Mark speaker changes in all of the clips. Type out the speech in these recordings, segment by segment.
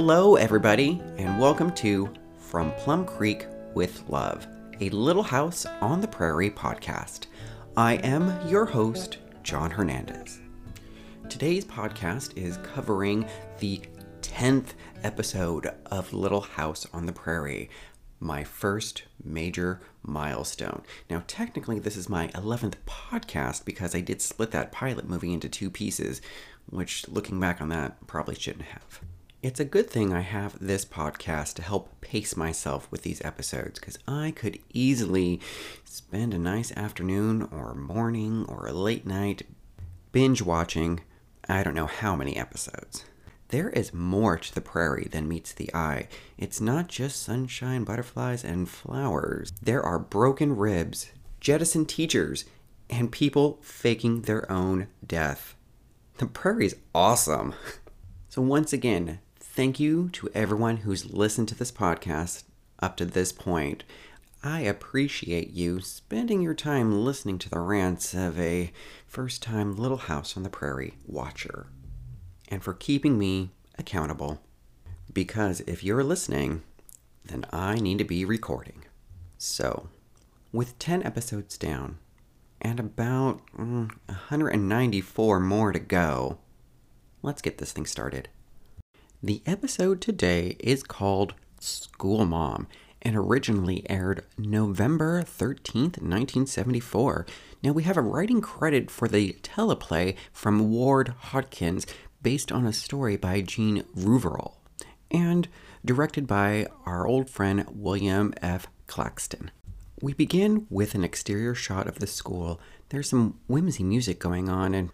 Speaker 1: Hello, everybody, and welcome to From Plum Creek with Love, a Little House on the Prairie podcast. I am your host, John Hernandez. Today's podcast is covering the 10th episode of Little House on the Prairie, my first major milestone. Now, technically, this is my 11th podcast because I did split that pilot movie into two pieces, which, looking back on that, probably shouldn't have. It's a good thing I have this podcast to help pace myself with these episodes because I could easily spend a nice afternoon or morning or a late night binge watching I don't know how many episodes. There is more to the prairie than meets the eye. It's not just sunshine, butterflies, and flowers. There are broken ribs, jettisoned teachers, and people faking their own death. The prairie's awesome. So, once again, thank you to everyone who's listened to this podcast up to this point. I appreciate you spending your time listening to the rants of a first time Little House on the Prairie watcher, and for keeping me accountable. Because if you're listening, then I need to be recording. So, with 10 episodes down and about mm, 194 more to go, let's get this thing started. The episode today is called School Mom and originally aired November 13th, 1974. Now we have a writing credit for the teleplay from Ward Hawkins based on a story by Jean Rouverol and directed by our old friend William F. Claxton. We begin with an exterior shot of the school. There's some whimsy music going on, and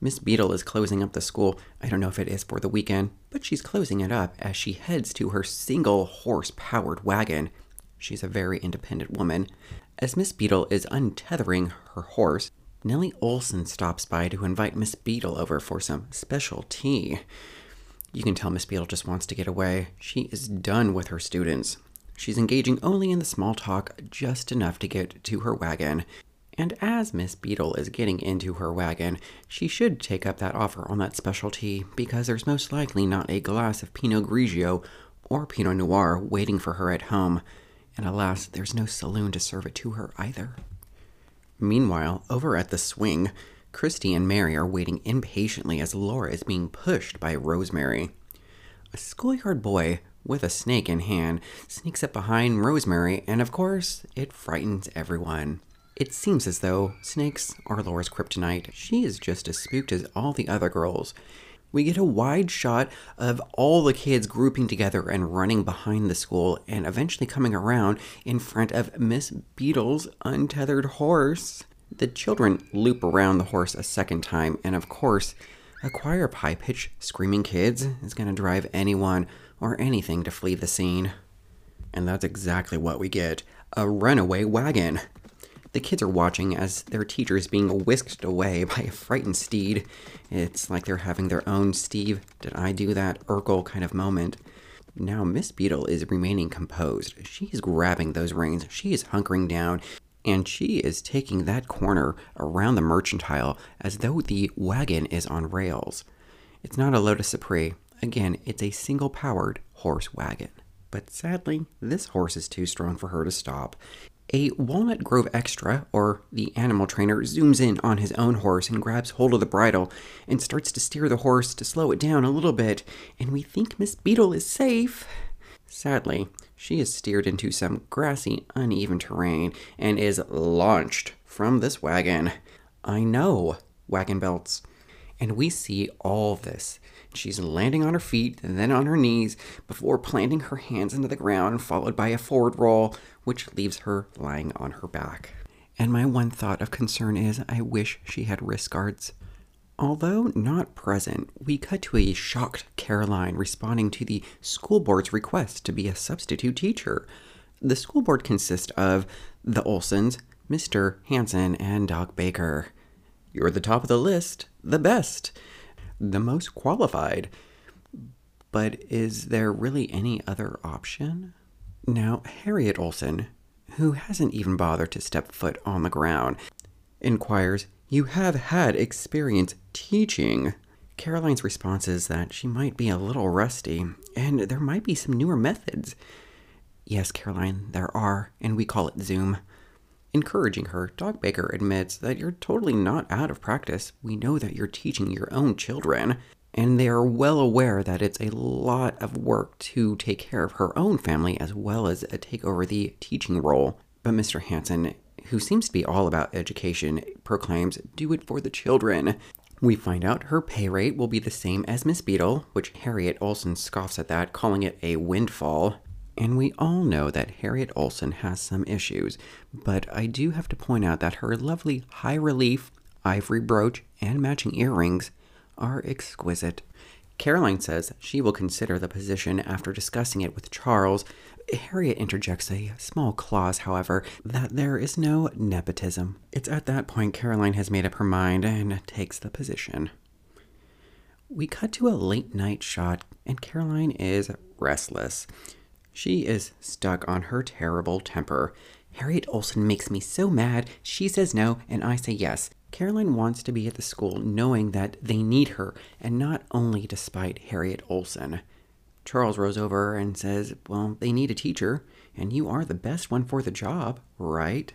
Speaker 1: Miss Beadle is closing up the school. I don't know if it is for the weekend, but she's closing it up as she heads to her single horse powered wagon. She's a very independent woman. As Miss Beadle is untethering her horse, Nellie Oleson stops by to invite Miss Beadle over for some special tea. You can tell Miss Beadle just wants to get away. She is done with her students. She's engaging only in the small talk just enough to get to her wagon. And as Miss Beadle is getting into her wagon, she should take up that offer on that specialty because there's most likely not a glass of Pinot Grigio or Pinot Noir waiting for her at home. And alas, there's no saloon to serve it to her either. Meanwhile, over at the swing, Christy and Mary are waiting impatiently as Laura is being pushed by Rosemary. A schoolyard boy with a snake in hand sneaks up behind Rosemary, and of course, it frightens everyone. It seems as though snakes are Laura's kryptonite. She is just as spooked as all the other girls. We get a wide shot of all the kids grouping together and running behind the school and eventually coming around in front of Miss Beadle's untethered horse. The children loop around the horse a second time, and of course, a choir of high pitch screaming kids is going to drive anyone or anything to flee the scene. And that's exactly what we get a runaway wagon. The kids are watching as their teacher is being whisked away by a frightened steed. It's like they're having their own Steve, did I do that Urkel kind of moment. Now, Miss Beadle is remaining composed. She is grabbing those reins, she is hunkering down, and she is taking that corner around the mercantile as though the wagon is on rails. It's not a Lotus Supreme. Again, it's a single powered horse wagon. But sadly, this horse is too strong for her to stop, a Walnut Grove extra, or the animal trainer, zooms in on his own horse and grabs hold of the bridle and starts to steer the horse to slow it down a little bit, and we think Miss Beadle is safe. Sadly, she is steered into some grassy, uneven terrain and is launched from this wagon. I know, wagon belts. And we see all this. She's landing on her feet then on her knees before planting her hands into the ground, followed by a forward roll, which leaves her lying on her back. And my one thought of concern is I wish she had wrist guards. Although not present, we cut to a shocked Caroline responding to the school board's request to be a substitute teacher. The school board consists of the Olesons, Mr. Hanson, and Doc Baker. You're the top of the list, the best, the most qualified. But is there really any other option? Now, Harriet Oleson, who hasn't even bothered to step foot on the ground, inquires, You have had experience teaching. Caroline's response is that she might be a little rusty, and there might be some newer methods. Yes, Caroline, there are, and we call it Zoom. Encouraging her, Doc Baker admits that you're totally not out of practice. We know that you're teaching your own children, and they are well aware that it's a lot of work to take care of her own family as well as uh, take over the teaching role. But Mr. Hanson, who seems to be all about education, proclaims, Do it for the children. We find out her pay rate will be the same as Miss Beadle, which Harriet Oleson scoffs at that, calling it a windfall. And we all know that Harriet Oleson has some issues, but I do have to point out that her lovely high relief ivory brooch and matching earrings are exquisite. Caroline says she will consider the position after discussing it with Charles. Harriet interjects a small clause, however, that there is no nepotism. It's at that point Caroline has made up her mind and takes the position. We cut to a late night shot, and Caroline is restless. She is stuck on her terrible temper. Harriet Oleson makes me so mad. She says no, and I say yes. Caroline wants to be at the school knowing that they need her, and not only despite Harriet Oleson. Charles rows over and says, Well, they need a teacher, and you are the best one for the job, right?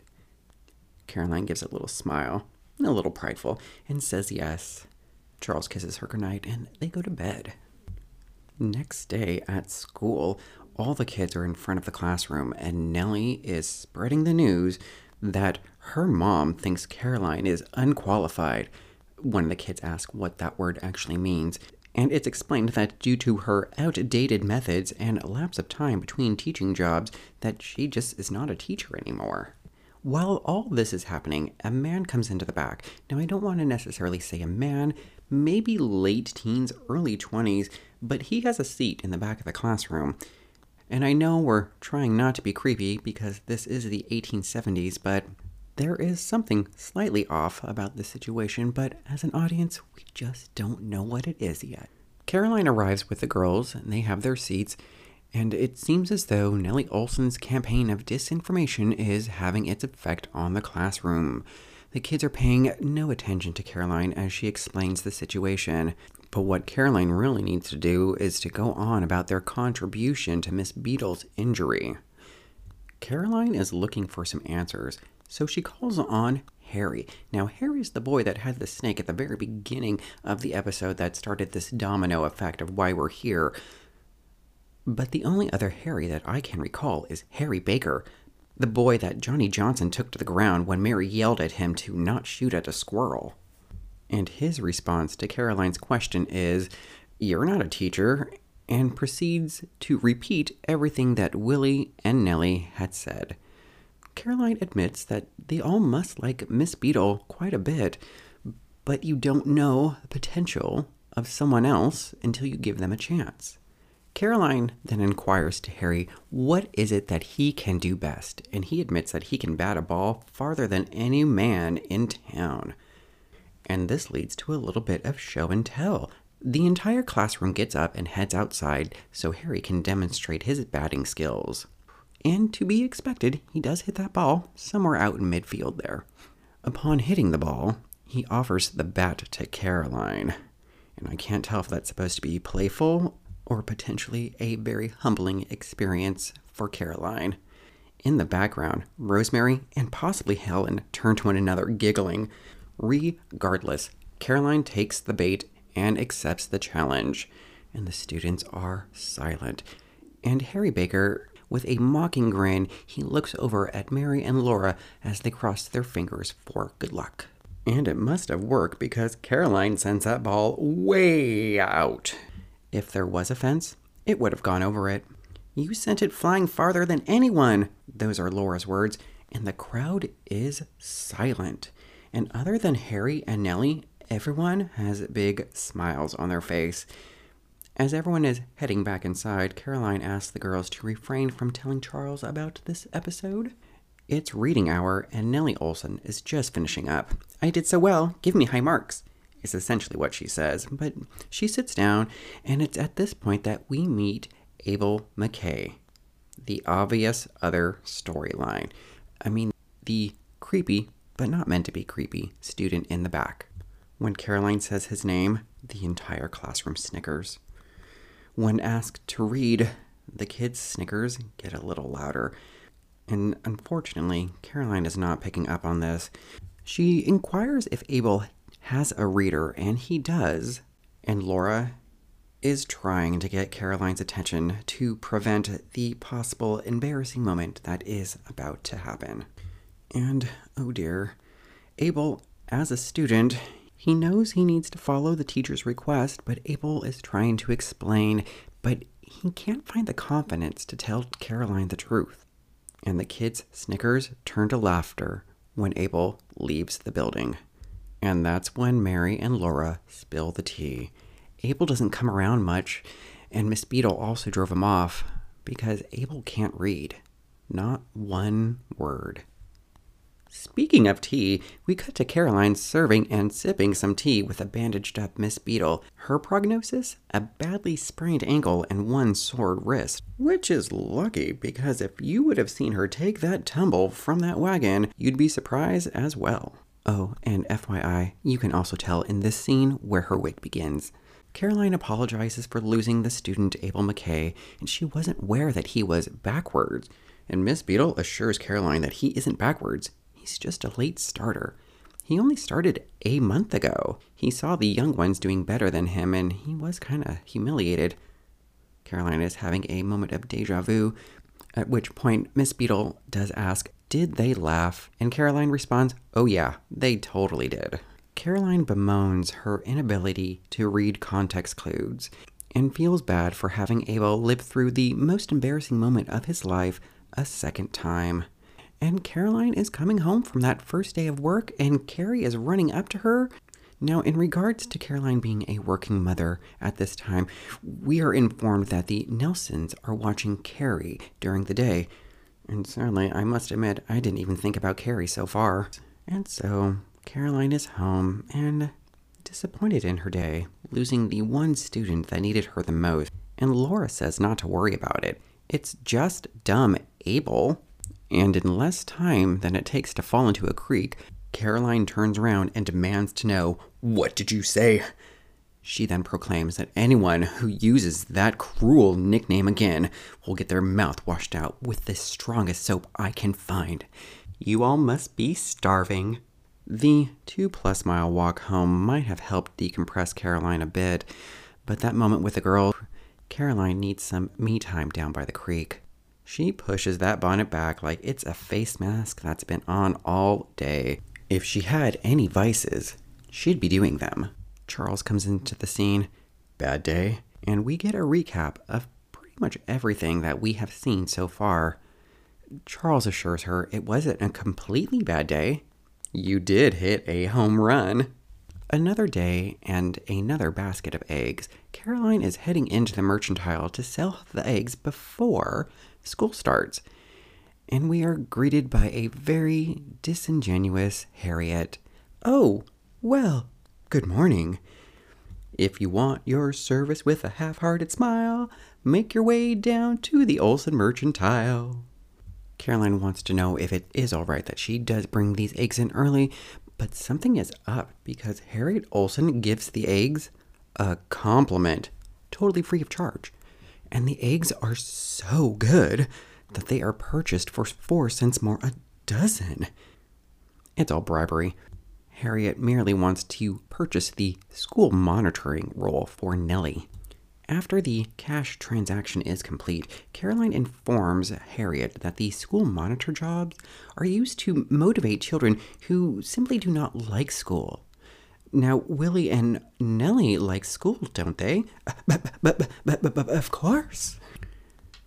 Speaker 1: Caroline gives a little smile, a little prideful, and says yes. Charles kisses her goodnight, and they go to bed. Next day at school, all the kids are in front of the classroom, and Nellie is spreading the news that her mom thinks Caroline is unqualified. Of the kids asks what that word actually means, and it's explained that due to her outdated methods and lapse of time between teaching jobs, that she just is not a teacher anymore. While all this is happening, a man comes into the back. Now, I don't want to necessarily say a man, maybe late teens, early 20s, but he has a seat in the back of the classroom. And I know we're trying not to be creepy because this is the 1870s, but there is something slightly off about this situation, but as an audience, we just don't know what it is yet. Caroline arrives with the girls, and they have their seats, and it seems as though Nellie Oleson's campaign of disinformation is having its effect on the classroom. The kids are paying no attention to Caroline as she explains the situation. But what Caroline really needs to do is to go on about their contribution to Miss Beadle's injury. Caroline is looking for some answers, so she calls on Harry. Now, Harry's the boy that had the snake at the very beginning of the episode that started this domino effect of why we're here. But the only other Harry that I can recall is Harry Baker, the boy that Johnny Johnson took to the ground when Mary yelled at him to not shoot at a squirrel. And his response to Caroline's question is, You're not a teacher, and proceeds to repeat everything that Willie and Nellie had said. Caroline admits that they all must like Miss Beadle quite a bit, but you don't know the potential of someone else until you give them a chance. Caroline then inquires to Harry what is it that he can do best, and he admits that he can bat a ball farther than any man in town and this leads to a little bit of show and tell. The entire classroom gets up and heads outside so Harry can demonstrate his batting skills. And to be expected, he does hit that ball somewhere out in midfield there. Upon hitting the ball, he offers the bat to Caroline. And I can't tell if that's supposed to be playful or potentially a very humbling experience for Caroline. In the background, Rosemary and possibly Helen turn to one another, giggling, Regardless, Caroline takes the bait and accepts the challenge, and the students are silent. And Harry Baker, with a mocking grin, he looks over at Mary and Laura as they cross their fingers for good luck. And it must have worked because Caroline sends that ball way out. If there was a fence, it would have gone over it. You sent it flying farther than anyone, those are Laura's words, and the crowd is silent. And other than Harry and Nellie, everyone has big smiles on their face. As everyone is heading back inside, Caroline asks the girls to refrain from telling Charles about this episode. It's reading hour, and Nellie Oleson is just finishing up. I did so well, give me high marks, is essentially what she says. But she sits down, and it's at this point that we meet Abel McKay, the obvious other storyline. I mean, the creepy but not meant to be creepy, student in the back. When Caroline says his name, The entire classroom snickers. When asked to read, the kids' snickers get a little louder. And unfortunately, Caroline is not picking up on this. She inquires if Abel has a reader, and he does. And Laura is trying to get Caroline's attention to prevent the possible embarrassing moment that is about to happen. And oh dear, Abel, as a student, he knows he needs to follow the teacher's request, but Abel is trying to explain, but he can't find the confidence to tell Caroline the truth. And the kids' snickers turn to laughter when Abel leaves the building. And that's when Mary and Laura spill the tea. Abel doesn't come around much, and Miss Beadle also drove him off because Abel can't read. Not one word. Speaking of tea, we cut to Caroline serving and sipping some tea with a bandaged up Miss Beadle. Her prognosis? A badly sprained ankle and one sore wrist. Which is lucky, because if you would have seen her take that tumble from that wagon, you'd be surprised as well. Oh, and FYI, you can also tell in this scene where her wig begins. Caroline apologizes for losing the student Abel McKay, and she wasn't aware that he was backwards. And Miss Beadle assures Caroline that he isn't backwards, He's just a late starter. He only started a month ago. He saw the young ones doing better than him, and he was kind of humiliated. Caroline is having a moment of deja vu, at which point Miss Beadle does ask, Did they laugh? And Caroline responds, Oh, yeah, they totally did. Caroline bemoans her inability to read context clues and feels bad for having Abel live through the most embarrassing moment of his life a second time and Caroline is coming home from that first day of work, and Carrie is running up to her. Now, in regards to Caroline being a working mother at this time, we are informed that the Nelsons are watching Carrie during the day. And certainly, I must admit, I didn't even think about Carrie so far. And so, Caroline is home and disappointed in her day, losing the one student that needed her the most. And Laura says not to worry about it. It's just dumb Abel and in less time than it takes to fall into a creek, Caroline turns around and demands to know, What did you say? She then proclaims that anyone who uses that cruel nickname again will get their mouth washed out with the strongest soap I can find. You all must be starving. The two plus mile walk home might have helped decompress Caroline a bit, but that moment with the girl, Caroline needs some me time down by the creek. She pushes that bonnet back like it's a face mask that's been on all day. If she had any vices, she'd be doing them. Charles comes into the scene. Bad day. And we get a recap of pretty much everything that we have seen so far. Charles assures her it wasn't a completely bad day. You did hit a home run. Another day and another basket of eggs. Caroline is heading into the mercantile to sell the eggs before school starts. And we are greeted by a very disingenuous Harriet. Oh, well, good morning. If you want your service with a half hearted smile, make your way down to the Oleson Mercantile. Caroline wants to know if it is all right that she does bring these eggs in early, but something is up because Harriet Oleson gives the eggs a compliment, totally free of charge and the eggs are so good that they are purchased for four cents more a dozen. It's all bribery. Harriet merely wants to purchase the school monitoring role for Nellie. After the cash transaction is complete, Caroline informs Harriet that the school monitor jobs are used to motivate children who simply do not like school. Now, Willie and Nellie like school, don't they? Of course.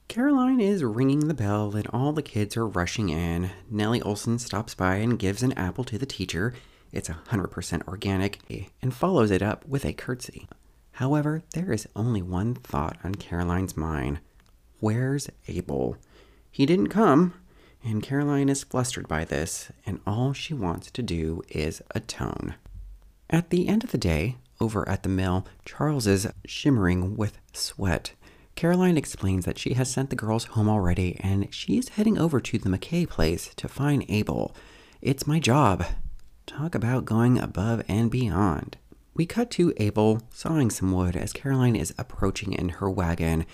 Speaker 1: Caroline is ringing the bell and all the kids are rushing in. Nellie Oleson stops by and gives an apple to the teacher. It's 100% organic and follows it up with a curtsy. However, there is only one thought on Caroline's mind. Where's Abel? He didn't come, and Caroline is flustered by this, and all she wants to do is atone. At the end of the day, over at the mill, Charles is shimmering with sweat. Caroline explains that she has sent the girls home already and she is heading over to the McKay place to find Abel. It's my job. Talk about going above and beyond. We cut to Abel sawing some wood as Caroline is approaching in her wagon.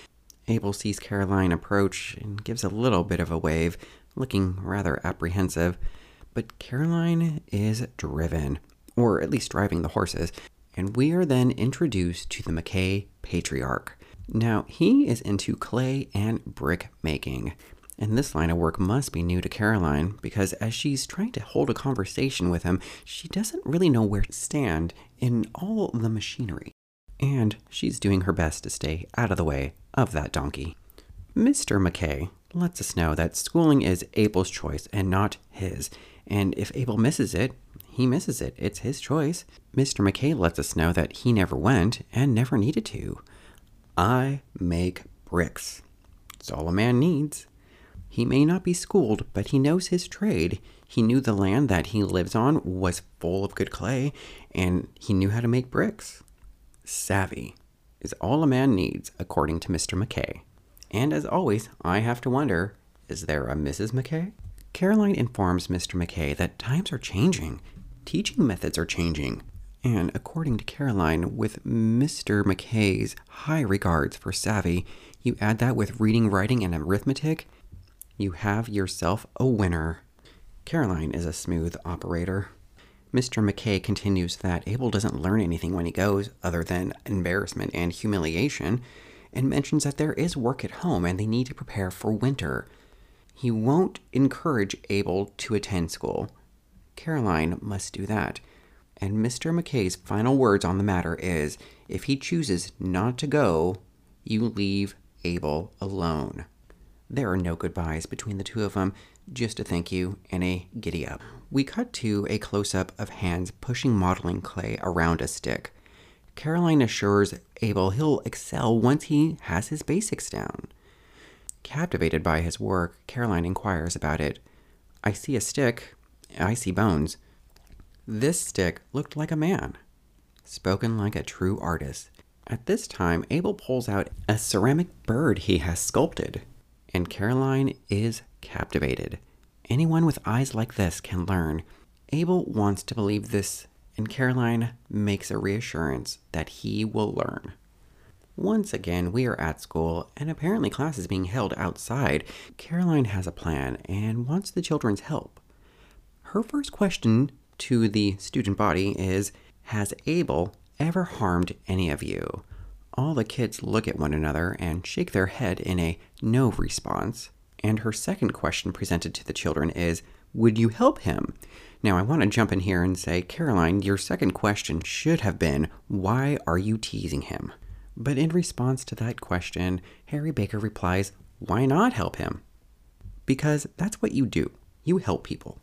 Speaker 1: Abel sees Caroline approach and gives a little bit of a wave, looking rather apprehensive. But Caroline is driven, or at least driving the horses, and we are then introduced to the McKay patriarch. Now, he is into clay and brick making. And this line of work must be new to Caroline because as she's trying to hold a conversation with him, she doesn't really know where to stand in all the machinery. And she's doing her best to stay out of the way of that donkey. Mr. McKay lets us know that schooling is Abel's choice and not his. And if Abel misses it, he misses it. It's his choice. Mr. McKay lets us know that he never went and never needed to. I make bricks. It's all a man needs. He may not be schooled, but he knows his trade. He knew the land that he lives on was full of good clay, and he knew how to make bricks. Savvy is all a man needs, according to Mr. McKay. And as always, I have to wonder is there a Mrs. McKay? Caroline informs Mr. McKay that times are changing, teaching methods are changing. And according to Caroline, with Mr. McKay's high regards for savvy, you add that with reading, writing, and arithmetic, you have yourself a winner. Caroline is a smooth operator. Mr. McKay continues that Abel doesn't learn anything when he goes other than embarrassment and humiliation, and mentions that there is work at home and they need to prepare for winter. He won't encourage Abel to attend school. Caroline must do that. And Mr. McKay's final words on the matter is if he chooses not to go, you leave Abel alone. There are no goodbyes between the two of them, just a thank you and a giddy up. We cut to a close up of hands pushing modeling clay around a stick. Caroline assures Abel he'll excel once he has his basics down. Captivated by his work, Caroline inquires about it. I see a stick. I see bones. This stick looked like a man. Spoken like a true artist. At this time, Abel pulls out a ceramic bird he has sculpted and Caroline is captivated. Anyone with eyes like this can learn. Abel wants to believe this, and Caroline makes a reassurance that he will learn. Once again, we are at school, and apparently class is being held outside. Caroline has a plan and wants the children's help. Her first question to the student body is Has Abel ever harmed any of you? All the kids look at one another and shake their head in a no response. And her second question presented to the children is Would you help him? Now, I want to jump in here and say, Caroline, your second question should have been, Why are you teasing him? But in response to that question, Harry Baker replies, Why not help him? Because that's what you do. You help people.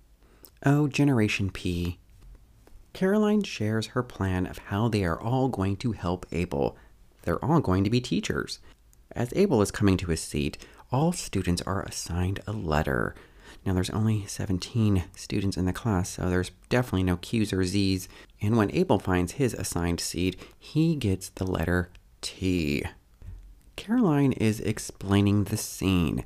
Speaker 1: Oh, Generation P. Caroline shares her plan of how they are all going to help Abel they're all going to be teachers. As Abel is coming to his seat, all students are assigned a letter. Now, there's only 17 students in the class, so there's definitely no Q's or Z's. And when Abel finds his assigned seat, he gets the letter T. Caroline is explaining the scene.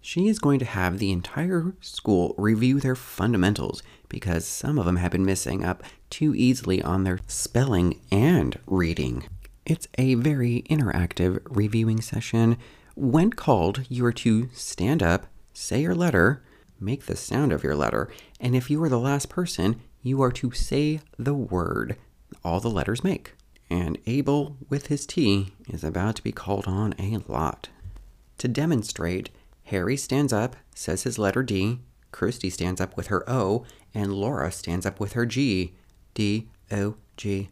Speaker 1: She is going to have the entire school review their fundamentals because some of them have been missing up too easily on their spelling and reading. It's a very interactive reviewing session. When called, you are to stand up, say your letter, make the sound of your letter, and if you are the last person, you are to say the word all the letters make. And Abel, with his T, is about to be called on a lot. To demonstrate, Harry stands up, says his letter D, Christy stands up with her O, and Laura stands up with her G. D O G,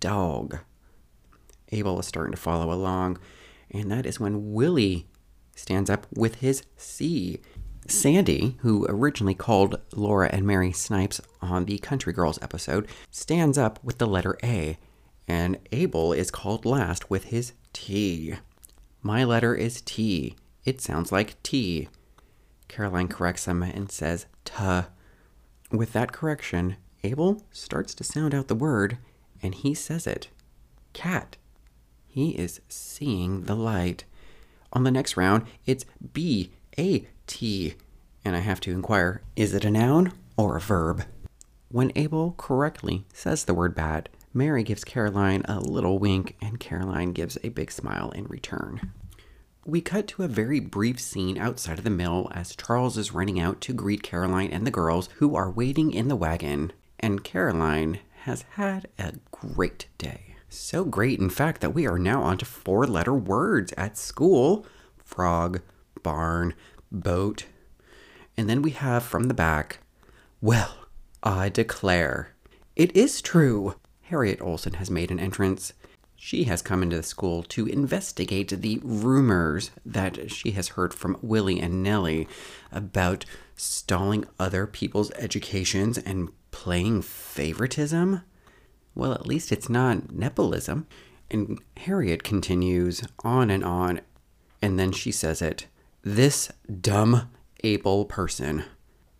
Speaker 1: dog. Abel is starting to follow along. And that is when Willie stands up with his C. Sandy, who originally called Laura and Mary Snipes on the Country Girls episode, stands up with the letter A. And Abel is called last with his T. My letter is T. It sounds like T. Caroline corrects him and says T. With that correction, Abel starts to sound out the word, and he says it. Cat. He is seeing the light. On the next round, it's B A T, and I have to inquire is it a noun or a verb? When Abel correctly says the word bat, Mary gives Caroline a little wink, and Caroline gives a big smile in return. We cut to a very brief scene outside of the mill as Charles is running out to greet Caroline and the girls who are waiting in the wagon. And Caroline has had a great day. So great, in fact, that we are now on to four letter words at school frog, barn, boat. And then we have from the back, well, I declare. It is true. Harriet Oleson has made an entrance. She has come into the school to investigate the rumors that she has heard from Willie and Nellie about stalling other people's educations and playing favoritism. Well, at least it's not nepotism. And Harriet continues on and on, and then she says it. This dumb, able person.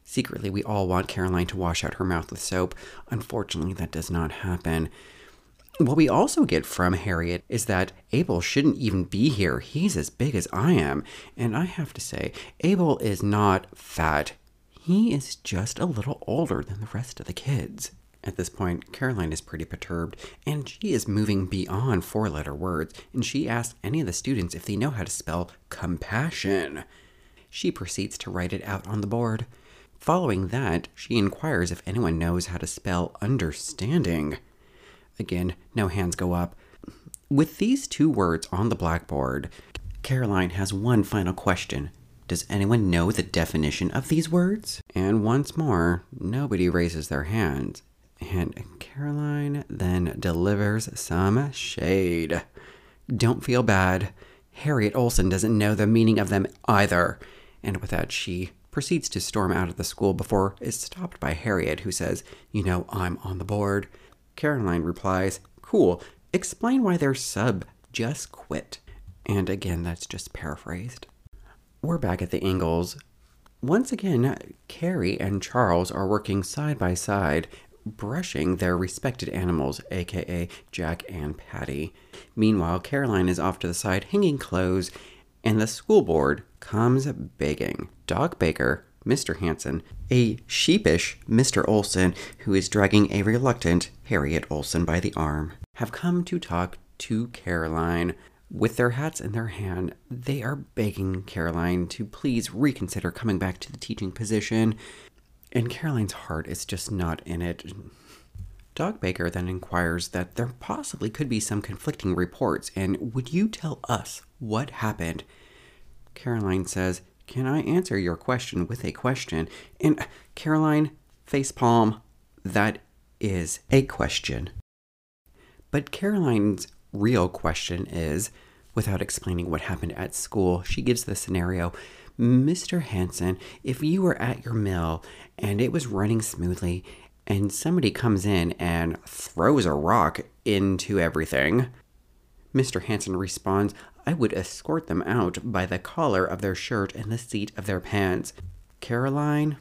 Speaker 1: Secretly, we all want Caroline to wash out her mouth with soap. Unfortunately, that does not happen. What we also get from Harriet is that Abel shouldn't even be here. He's as big as I am. And I have to say, Abel is not fat. He is just a little older than the rest of the kids. At this point, Caroline is pretty perturbed, and she is moving beyond four letter words, and she asks any of the students if they know how to spell compassion. She proceeds to write it out on the board. Following that, she inquires if anyone knows how to spell understanding. Again, no hands go up. With these two words on the blackboard, Caroline has one final question. Does anyone know the definition of these words? And once more, nobody raises their hands. And Caroline then delivers some shade. Don't feel bad. Harriet Oleson doesn't know the meaning of them either. And with that, she proceeds to storm out of the school before is stopped by Harriet, who says, You know, I'm on the board. Caroline replies, Cool, explain why their sub just quit. And again, that's just paraphrased. We're back at the Ingalls. Once again, Carrie and Charles are working side by side, brushing their respected animals, aka Jack and Patty. Meanwhile, Caroline is off to the side hanging clothes, and the school board comes begging. Doc Baker Mr. Hanson, a sheepish Mr. Oleson, who is dragging a reluctant Harriet Oleson by the arm, have come to talk to Caroline. With their hats in their hand, they are begging Caroline to please reconsider coming back to the teaching position, and Caroline's heart is just not in it. Doc Baker then inquires that there possibly could be some conflicting reports, and would you tell us what happened? Caroline says can I answer your question with a question? And uh, Caroline, facepalm, that is a question. But Caroline's real question is without explaining what happened at school, she gives the scenario Mr. Hanson, if you were at your mill and it was running smoothly, and somebody comes in and throws a rock into everything, Mr. Hanson responds, I would escort them out by the collar of their shirt and the seat of their pants. Caroline?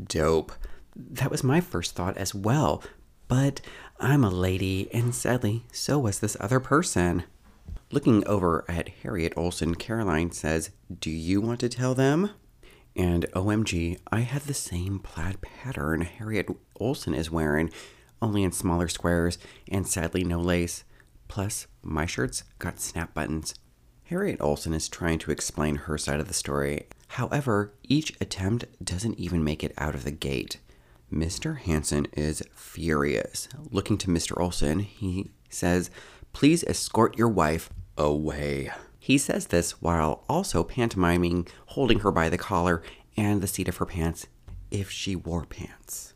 Speaker 1: Dope. That was my first thought as well. But I'm a lady, and sadly, so was this other person. Looking over at Harriet Oleson, Caroline says, Do you want to tell them? And OMG, I have the same plaid pattern Harriet Oleson is wearing, only in smaller squares and sadly no lace. Plus, my shirts got snap buttons. Harriet Oleson is trying to explain her side of the story. However, each attempt doesn't even make it out of the gate. Mr. Hanson is furious. Looking to Mr. Oleson, he says, Please escort your wife away. He says this while also pantomiming holding her by the collar and the seat of her pants if she wore pants.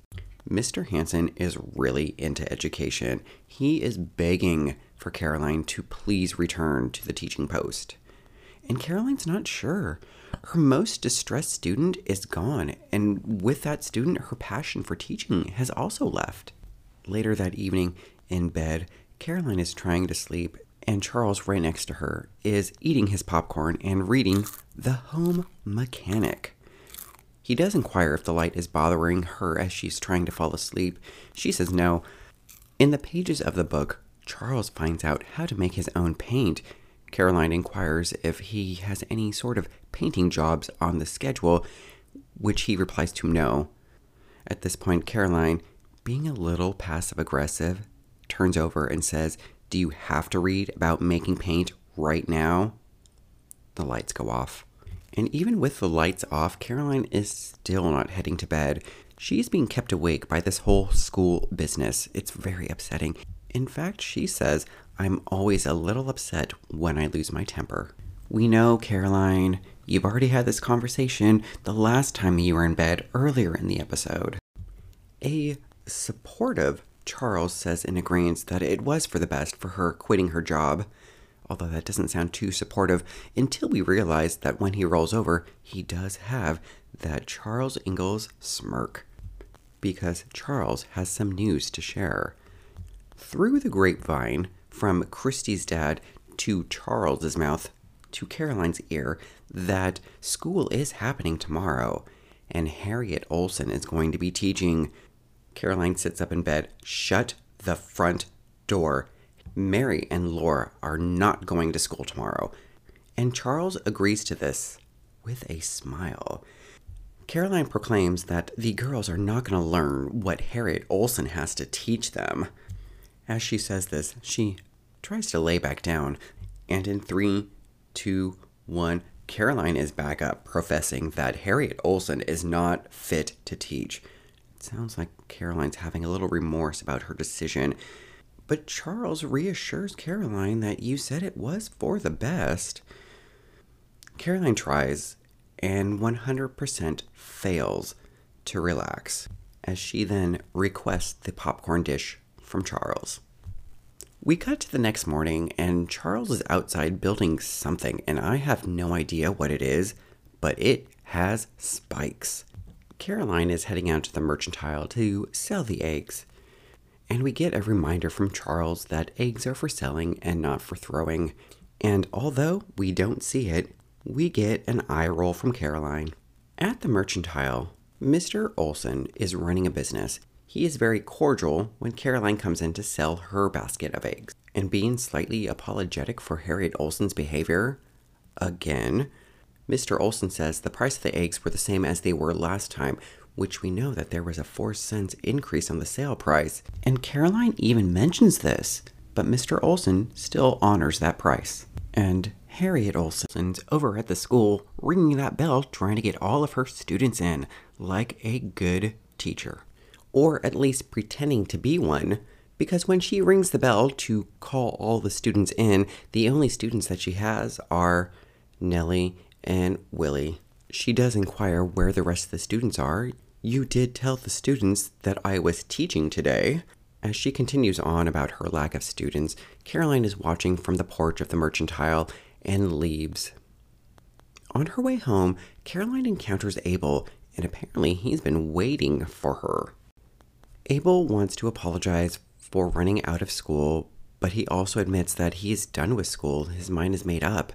Speaker 1: Mr. Hanson is really into education. He is begging for Caroline to please return to the teaching post. And Caroline's not sure. Her most distressed student is gone, and with that student, her passion for teaching has also left. Later that evening, in bed, Caroline is trying to sleep, and Charles, right next to her, is eating his popcorn and reading The Home Mechanic. He does inquire if the light is bothering her as she's trying to fall asleep. She says no. In the pages of the book, Charles finds out how to make his own paint. Caroline inquires if he has any sort of painting jobs on the schedule, which he replies to no. At this point, Caroline, being a little passive aggressive, turns over and says, Do you have to read about making paint right now? The lights go off. And even with the lights off, Caroline is still not heading to bed. She's being kept awake by this whole school business. It's very upsetting. In fact, she says, I'm always a little upset when I lose my temper. We know, Caroline, you've already had this conversation the last time you were in bed earlier in the episode. A supportive Charles says in agreement that it was for the best for her quitting her job although that doesn't sound too supportive, until we realize that when he rolls over, he does have that Charles Ingalls smirk. Because Charles has some news to share. Through the grapevine, from Christy's dad to Charles's mouth to Caroline's ear, that school is happening tomorrow, and Harriet Oleson is going to be teaching. Caroline sits up in bed. Shut the front door. Mary and Laura are not going to school tomorrow, and Charles agrees to this with a smile. Caroline proclaims that the girls are not going to learn what Harriet Oleson has to teach them. As she says this, she tries to lay back down, and in three, two, one, Caroline is back up, professing that Harriet Oleson is not fit to teach. It sounds like Caroline's having a little remorse about her decision. But Charles reassures Caroline that you said it was for the best. Caroline tries and 100% fails to relax as she then requests the popcorn dish from Charles. We cut to the next morning, and Charles is outside building something, and I have no idea what it is, but it has spikes. Caroline is heading out to the mercantile to sell the eggs, and we get a reminder from Charles that eggs are for selling and not for throwing. And although we don't see it, we get an eye roll from Caroline. At the mercantile, Mr. Oleson is running a business. He is very cordial when Caroline comes in to sell her basket of eggs. And being slightly apologetic for Harriet Oleson's behavior, again, Mr. Olson says the price of the eggs were the same as they were last time, which we know that there was a 4 cents increase on the sale price. And Caroline even mentions this, but Mr. Oleson still honors that price. And Harriet Oleson's over at the school ringing that bell trying to get all of her students in like a good teacher. Or at least pretending to be one, because when she rings the bell to call all the students in, the only students that she has are Nellie and Willie. She does inquire where the rest of the students are. You did tell the students that I was teaching today. As she continues on about her lack of students, Caroline is watching from the porch of the mercantile and leaves. On her way home, Caroline encounters Abel, and apparently he's been waiting for her. Abel wants to apologize for running out of school, but he also admits that he is done with school. His mind is made up.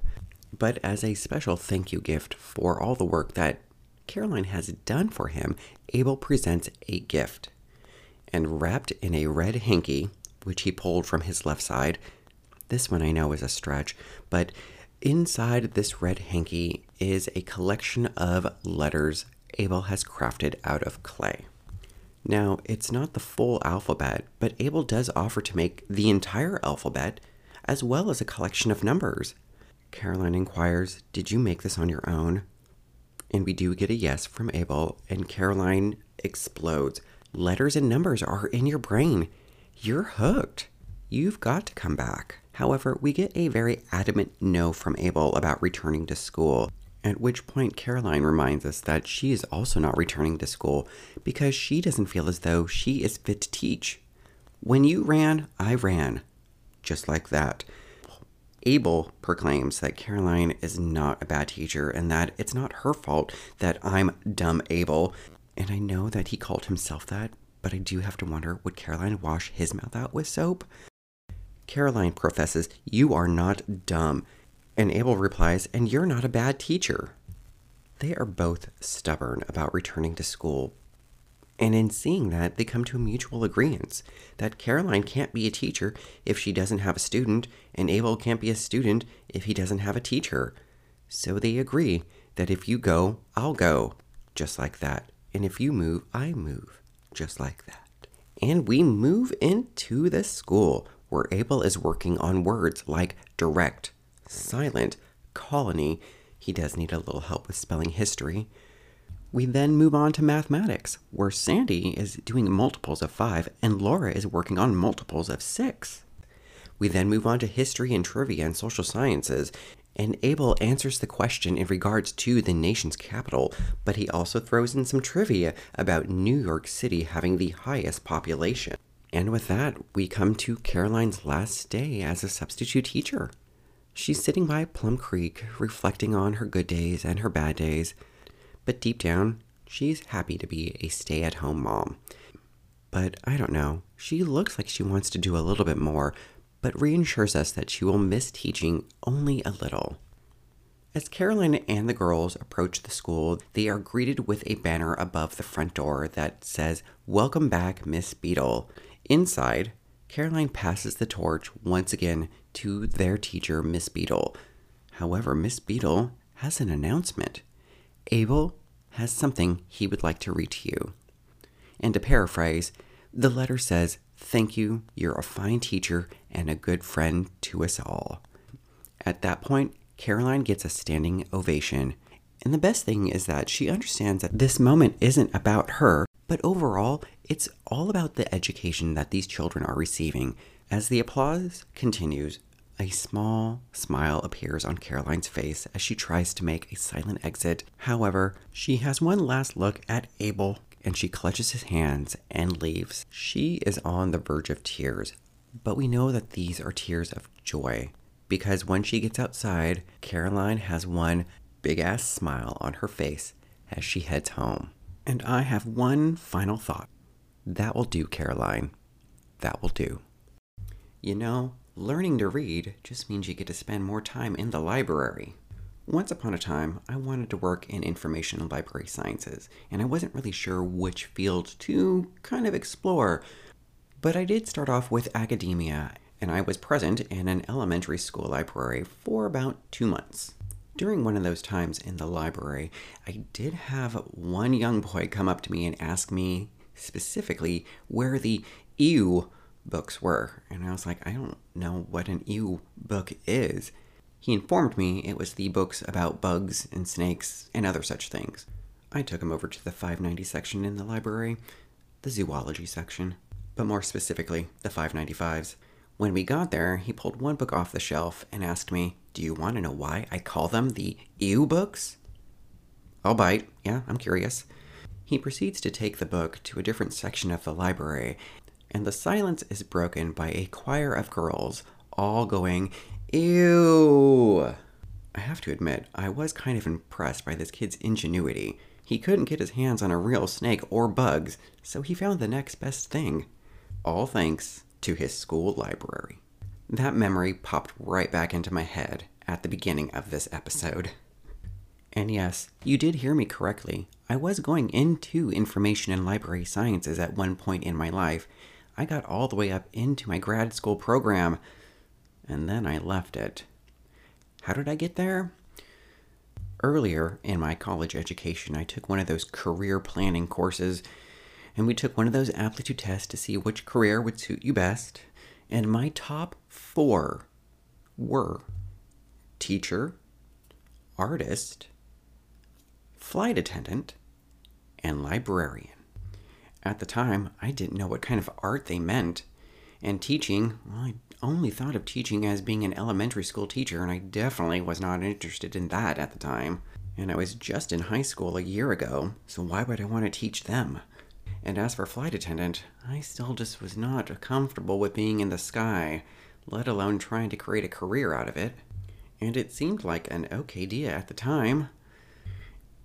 Speaker 1: But as a special thank you gift for all the work that Caroline has done for him, Abel presents a gift. And wrapped in a red hanky, which he pulled from his left side, this one I know is a stretch, but inside this red hanky is a collection of letters Abel has crafted out of clay. Now, it's not the full alphabet, but Abel does offer to make the entire alphabet as well as a collection of numbers Caroline inquires, Did you make this on your own? And we do get a yes from Abel, and Caroline explodes. Letters and numbers are in your brain. You're hooked. You've got to come back. However, we get a very adamant no from Abel about returning to school, at which point Caroline reminds us that she is also not returning to school because she doesn't feel as though she is fit to teach. When you ran, I ran. Just like that. Abel proclaims that Caroline is not a bad teacher and that it's not her fault that I'm dumb Abel. And I know that he called himself that, but I do have to wonder would Caroline wash his mouth out with soap? Caroline professes, You are not dumb. And Abel replies, And you're not a bad teacher. They are both stubborn about returning to school, and in seeing that, they come to a mutual agreement that Caroline can't be a teacher if she doesn't have a student, and Abel can't be a student if he doesn't have a teacher. So they agree that if you go, I'll go, just like that. And if you move, I move, just like that. And we move into the school where Abel is working on words like direct, silent, colony. He does need a little help with spelling history. We then move on to mathematics, where Sandy is doing multiples of 5 and Laura is working on multiples of 6. We then move on to history and trivia and social sciences, and Abel answers the question in regards to the nation's capital, but he also throws in some trivia about New York City having the highest population. And with that, we come to Caroline's last day as a substitute teacher. She's sitting by Plum Creek, reflecting on her good days and her bad days, but deep down, she's happy to be a stay at home mom. But I don't know, she looks like she wants to do a little bit more, but reassures us that she will miss teaching only a little. As Caroline and the girls approach the school, they are greeted with a banner above the front door that says, Welcome back, Miss Beadle. Inside, Caroline passes the torch once again to their teacher, Miss Beadle. However, Miss Beadle has an announcement. Abel has something he would like to read to you. And to paraphrase, the letter says, Thank you, you're a fine teacher and a good friend to us all. At that point, Caroline gets a standing ovation. And the best thing is that she understands that this moment isn't about her, but overall, it's all about the education that these children are receiving. As the applause continues, a small smile appears on Caroline's face as she tries to make a silent exit. However, she has one last look at Abel and she clutches his hands and leaves. She is on the verge of tears, but we know that these are tears of joy because when she gets outside, Caroline has one big ass smile on her face as she heads home. And I have one final thought. That will do, Caroline. That will do. You know, learning to read just means you get to spend more time in the library. Once upon a time, I wanted to work in information and library sciences, and I wasn't really sure which field to kind of explore. But I did start off with academia, and I was present in an elementary school library for about two months. During one of those times in the library, I did have one young boy come up to me and ask me specifically where the ew books were. And I was like, I don't know what an ew book is. He informed me it was the books about bugs and snakes and other such things. I took him over to the 590 section in the library, the zoology section, but more specifically, the 595s. When we got there, he pulled one book off the shelf and asked me, Do you want to know why I call them the ew books? I'll bite. Yeah, I'm curious. He proceeds to take the book to a different section of the library, and the silence is broken by a choir of girls all going, Ew! I have to admit, I was kind of impressed by this kid's ingenuity. He couldn't get his hands on a real snake or bugs, so he found the next best thing. All thanks to his school library. That memory popped right back into my head at the beginning of this episode. And yes, you did hear me correctly. I was going into information and library sciences at one point in my life. I got all the way up into my grad school program, and then I left it. How did I get there? Earlier in my college education, I took one of those career planning courses, and we took one of those aptitude tests to see which career would suit you best. And my top four were teacher, artist, flight attendant, and librarian. At the time, I didn't know what kind of art they meant. And teaching, well, I only thought of teaching as being an elementary school teacher, and I definitely was not interested in that at the time. And I was just in high school a year ago, so why would I want to teach them? And as for flight attendant, I still just was not comfortable with being in the sky, let alone trying to create a career out of it. And it seemed like an okay idea at the time.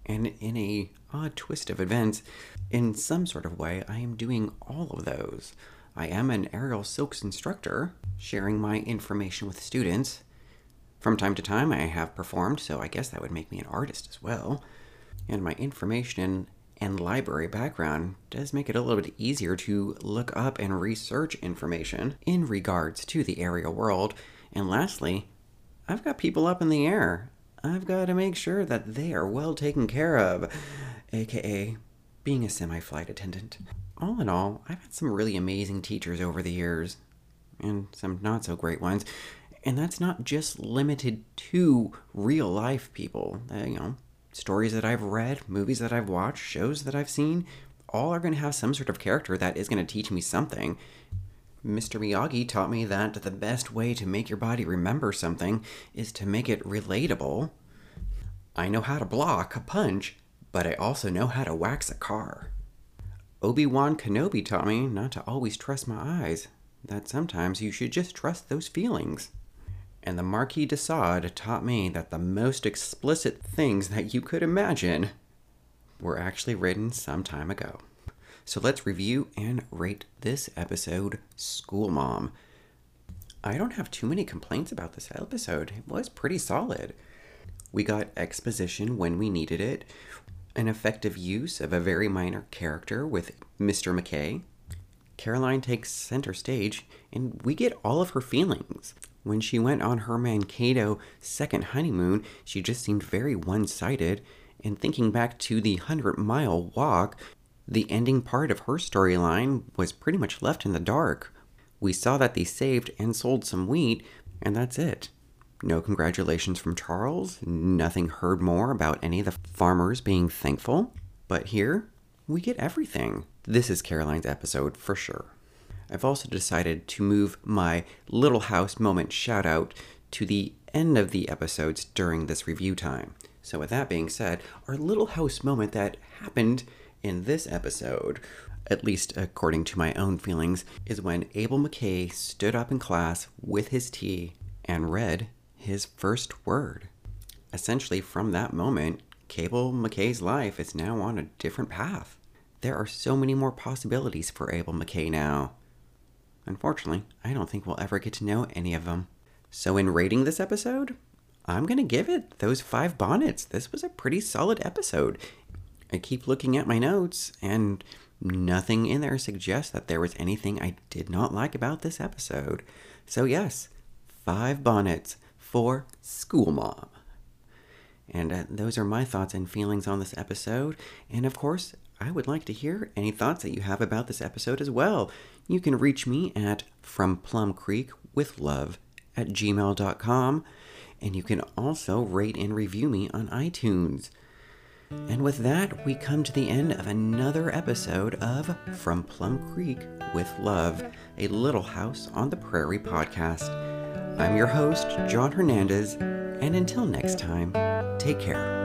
Speaker 1: And in a odd twist of events, in some sort of way, I am doing all of those. I am an aerial silks instructor, sharing my information with students. From time to time, I have performed, so I guess that would make me an artist as well. And my information and library background does make it a little bit easier to look up and research information in regards to the aerial world. And lastly, I've got people up in the air. I've got to make sure that they are well taken care of, aka being a semi flight attendant. all in all, I've had some really amazing teachers over the years, and some not so great ones. And that's not just limited to real life people. Uh, you know, stories that I've read, movies that I've watched, shows that I've seen, all are going to have some sort of character that is going to teach me something. Mr. Miyagi taught me that the best way to make your body remember something is to make it relatable. I know how to block a punch, but I also know how to wax a car. Obi Wan Kenobi taught me not to always trust my eyes, that sometimes you should just trust those feelings. And the Marquis de Sade taught me that the most explicit things that you could imagine were actually written some time ago. So let's review and rate this episode, School Mom. I don't have too many complaints about this episode. It was pretty solid. We got exposition when we needed it, an effective use of a very minor character with Mr. McKay. Caroline takes center stage, and we get all of her feelings. When she went on her Mankato second honeymoon, she just seemed very one sided. And thinking back to the 100 mile walk, the ending part of her storyline was pretty much left in the dark. We saw that they saved and sold some wheat, and that's it. No congratulations from Charles, nothing heard more about any of the farmers being thankful. But here, we get everything. This is Caroline's episode for sure. I've also decided to move my Little House moment shout out to the end of the episodes during this review time. So, with that being said, our Little House moment that happened in this episode, at least according to my own feelings, is when Abel McKay stood up in class with his tea and read his first word. Essentially, from that moment, Abel McKay's life is now on a different path. There are so many more possibilities for Abel McKay now. Unfortunately, I don't think we'll ever get to know any of them. So, in rating this episode, I'm going to give it those five bonnets. This was a pretty solid episode. I keep looking at my notes, and nothing in there suggests that there was anything I did not like about this episode. So, yes, five bonnets for School Mom. And uh, those are my thoughts and feelings on this episode. And of course, I would like to hear any thoughts that you have about this episode as well. You can reach me at From Plum Creek with Love at gmail.com. And you can also rate and review me on iTunes. And with that, we come to the end of another episode of From Plum Creek with Love, a Little House on the Prairie podcast. I'm your host, John Hernandez, and until next time, take care.